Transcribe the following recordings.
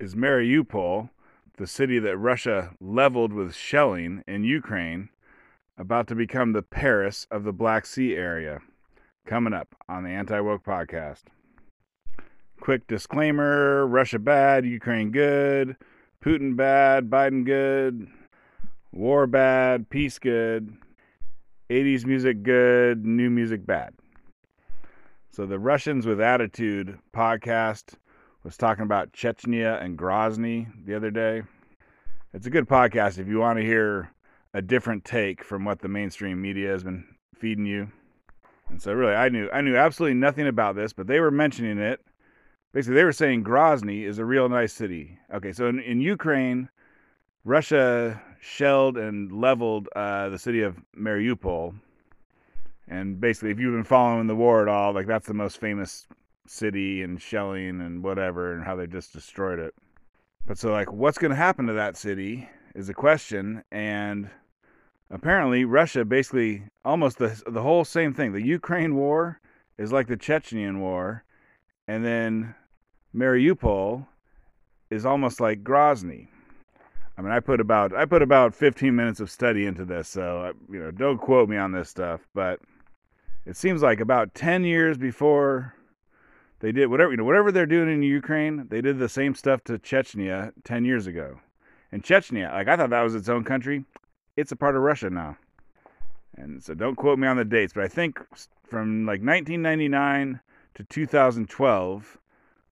is Mariupol, the city that Russia leveled with shelling in Ukraine, about to become the Paris of the Black Sea area. Coming up on the Anti Woke Podcast. Quick disclaimer Russia bad, Ukraine good, Putin bad, Biden good, war bad, peace good, 80s music good, new music bad. So, the Russians with Attitude podcast was talking about Chechnya and Grozny the other day. It's a good podcast if you want to hear a different take from what the mainstream media has been feeding you. And so really I knew I knew absolutely nothing about this, but they were mentioning it. Basically they were saying Grozny is a real nice city. Okay, so in, in Ukraine, Russia shelled and leveled uh, the city of Mariupol. And basically if you've been following the war at all, like that's the most famous city and shelling and whatever and how they just destroyed it. But so like what's going to happen to that city is a question and apparently Russia basically almost the the whole same thing. The Ukraine war is like the Chechenian war and then Mariupol is almost like Grozny. I mean, I put about I put about 15 minutes of study into this, so uh, you know, don't quote me on this stuff, but it seems like about 10 years before they did whatever you know whatever they're doing in Ukraine, they did the same stuff to Chechnya 10 years ago. And Chechnya, like I thought that was its own country. It's a part of Russia now. And so don't quote me on the dates, but I think from like 1999 to 2012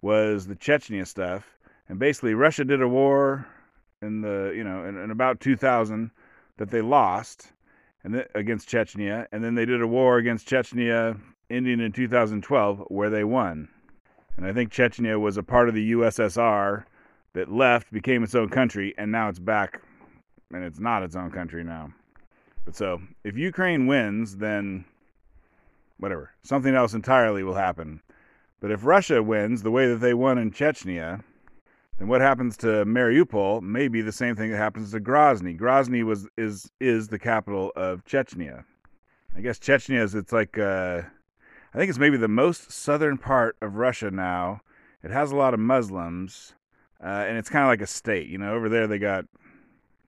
was the Chechnya stuff. And basically Russia did a war in the, you know, in, in about 2000 that they lost and th- against Chechnya, and then they did a war against Chechnya ending in 2012 where they won. And I think Chechnya was a part of the USSR that left, became its own country, and now it's back and it's not its own country now. But so, if Ukraine wins, then whatever, something else entirely will happen. But if Russia wins the way that they won in Chechnya, then what happens to Mariupol may be the same thing that happens to Grozny. Grozny was is is the capital of Chechnya. I guess Chechnya is it's like uh, I think it's maybe the most southern part of Russia now. It has a lot of Muslims, uh, and it's kind of like a state. You know, over there they got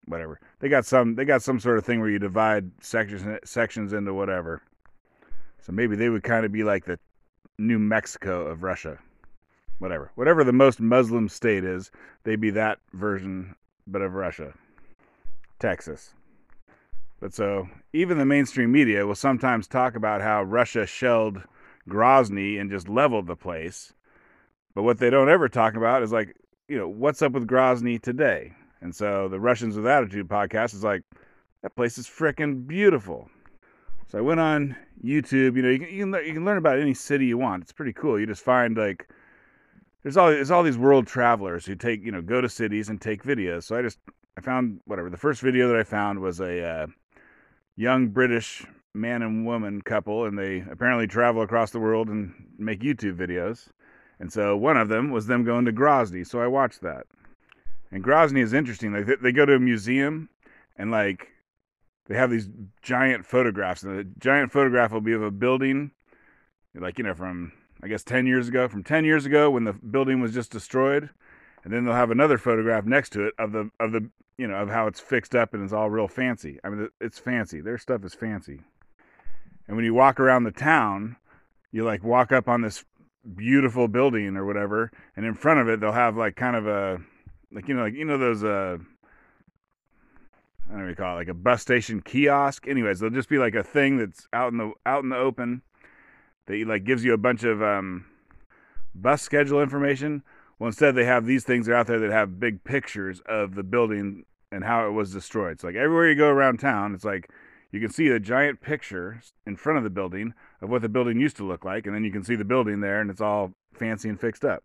whatever. They got some they got some sort of thing where you divide sections sections into whatever. So maybe they would kind of be like the New Mexico of Russia. Whatever. Whatever the most Muslim state is, they'd be that version but of Russia. Texas. But so even the mainstream media will sometimes talk about how Russia shelled Grozny and just leveled the place. But what they don't ever talk about is like, you know, what's up with Grozny today? And so the Russians with Attitude podcast is like, that place is freaking beautiful. So I went on YouTube. You know, you can, you can you can learn about any city you want. It's pretty cool. You just find like there's all there's all these world travelers who take you know go to cities and take videos. So I just I found whatever the first video that I found was a uh, young British man and woman couple, and they apparently travel across the world and make YouTube videos. And so one of them was them going to Grozny. So I watched that. And Grozny is interesting. Like they, they go to a museum and like they have these giant photographs. And the giant photograph will be of a building, like you know, from I guess ten years ago, from ten years ago when the building was just destroyed, and then they'll have another photograph next to it of the of the you know of how it's fixed up and it's all real fancy. I mean, it's fancy. Their stuff is fancy. And when you walk around the town, you like walk up on this beautiful building or whatever, and in front of it they'll have like kind of a like you know like you know those uh I don't know what you call it, like a bus station kiosk. Anyways, they'll just be like a thing that's out in the out in the open that like gives you a bunch of um, bus schedule information. Well, instead they have these things that are out there that have big pictures of the building and how it was destroyed. It's like everywhere you go around town, it's like you can see a giant picture in front of the building of what the building used to look like, and then you can see the building there, and it's all fancy and fixed up.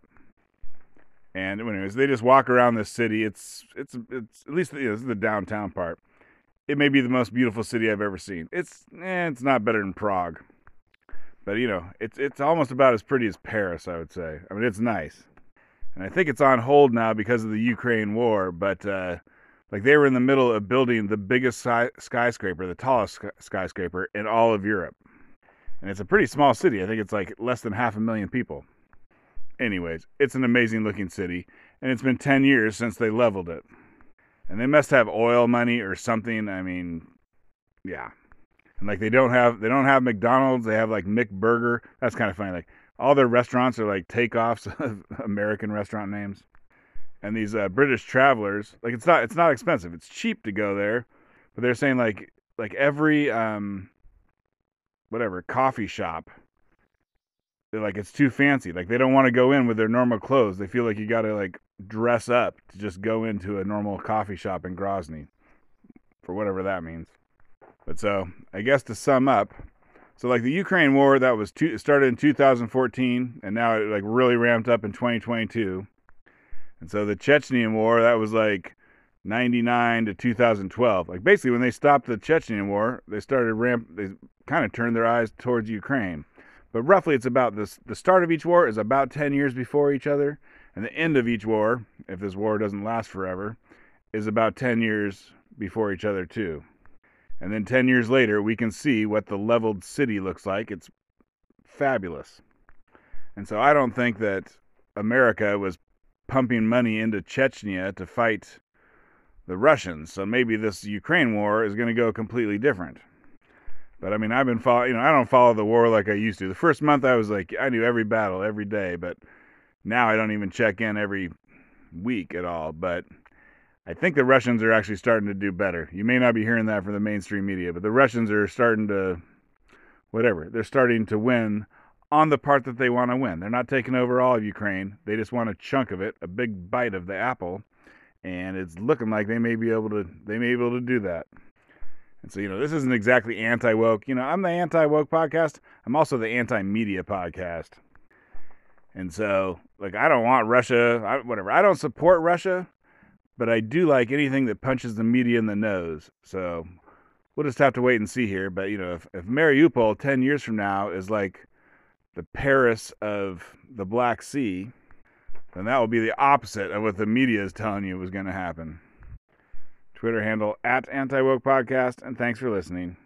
And anyways, they just walk around this city. It's it's it's at least you know, this is the downtown part. It may be the most beautiful city I've ever seen. It's eh, it's not better than Prague, but you know it's it's almost about as pretty as Paris. I would say. I mean, it's nice, and I think it's on hold now because of the Ukraine war. But uh, like they were in the middle of building the biggest sky- skyscraper, the tallest skyscraper in all of Europe, and it's a pretty small city. I think it's like less than half a million people anyways, it's an amazing looking city. and it's been 10 years since they leveled it. And they must have oil money or something. I mean, yeah. And like they don't have they don't have McDonald's, they have like McBurger. That's kind of funny. Like all their restaurants are like takeoffs of American restaurant names. And these uh, British travelers, like it's not it's not expensive. It's cheap to go there, but they're saying like like every um whatever coffee shop they're like it's too fancy like they don't want to go in with their normal clothes they feel like you got to like dress up to just go into a normal coffee shop in grozny for whatever that means but so i guess to sum up so like the ukraine war that was two, started in 2014 and now it like really ramped up in 2022 and so the chechenian war that was like 99 to 2012 like basically when they stopped the chechenian war they started ramp they kind of turned their eyes towards ukraine. But roughly it's about this the start of each war is about 10 years before each other and the end of each war if this war doesn't last forever is about 10 years before each other too and then 10 years later we can see what the leveled city looks like. It's fabulous. And so i don't think that america was pumping money into chechnya to fight the russians. So maybe this ukraine war is going to go completely different. But I mean, I've been following, you know, I don't follow the war like I used to. The first month I was like, I knew every battle every day, but now I don't even check in every week at all. But I think the Russians are actually starting to do better. You may not be hearing that from the mainstream media, but the Russians are starting to, whatever, they're starting to win on the part that they want to win. They're not taking over all of Ukraine. They just want a chunk of it, a big bite of the apple, and it's looking like they may be able to they may be able to do that. And so, you know, this isn't exactly anti woke. You know, I'm the anti woke podcast. I'm also the anti media podcast. And so, like, I don't want Russia, I, whatever. I don't support Russia, but I do like anything that punches the media in the nose. So we'll just have to wait and see here. But, you know, if, if Mariupol 10 years from now is like the Paris of the Black Sea, then that will be the opposite of what the media is telling you was going to happen. Twitter handle at Anti Woke Podcast, and thanks for listening.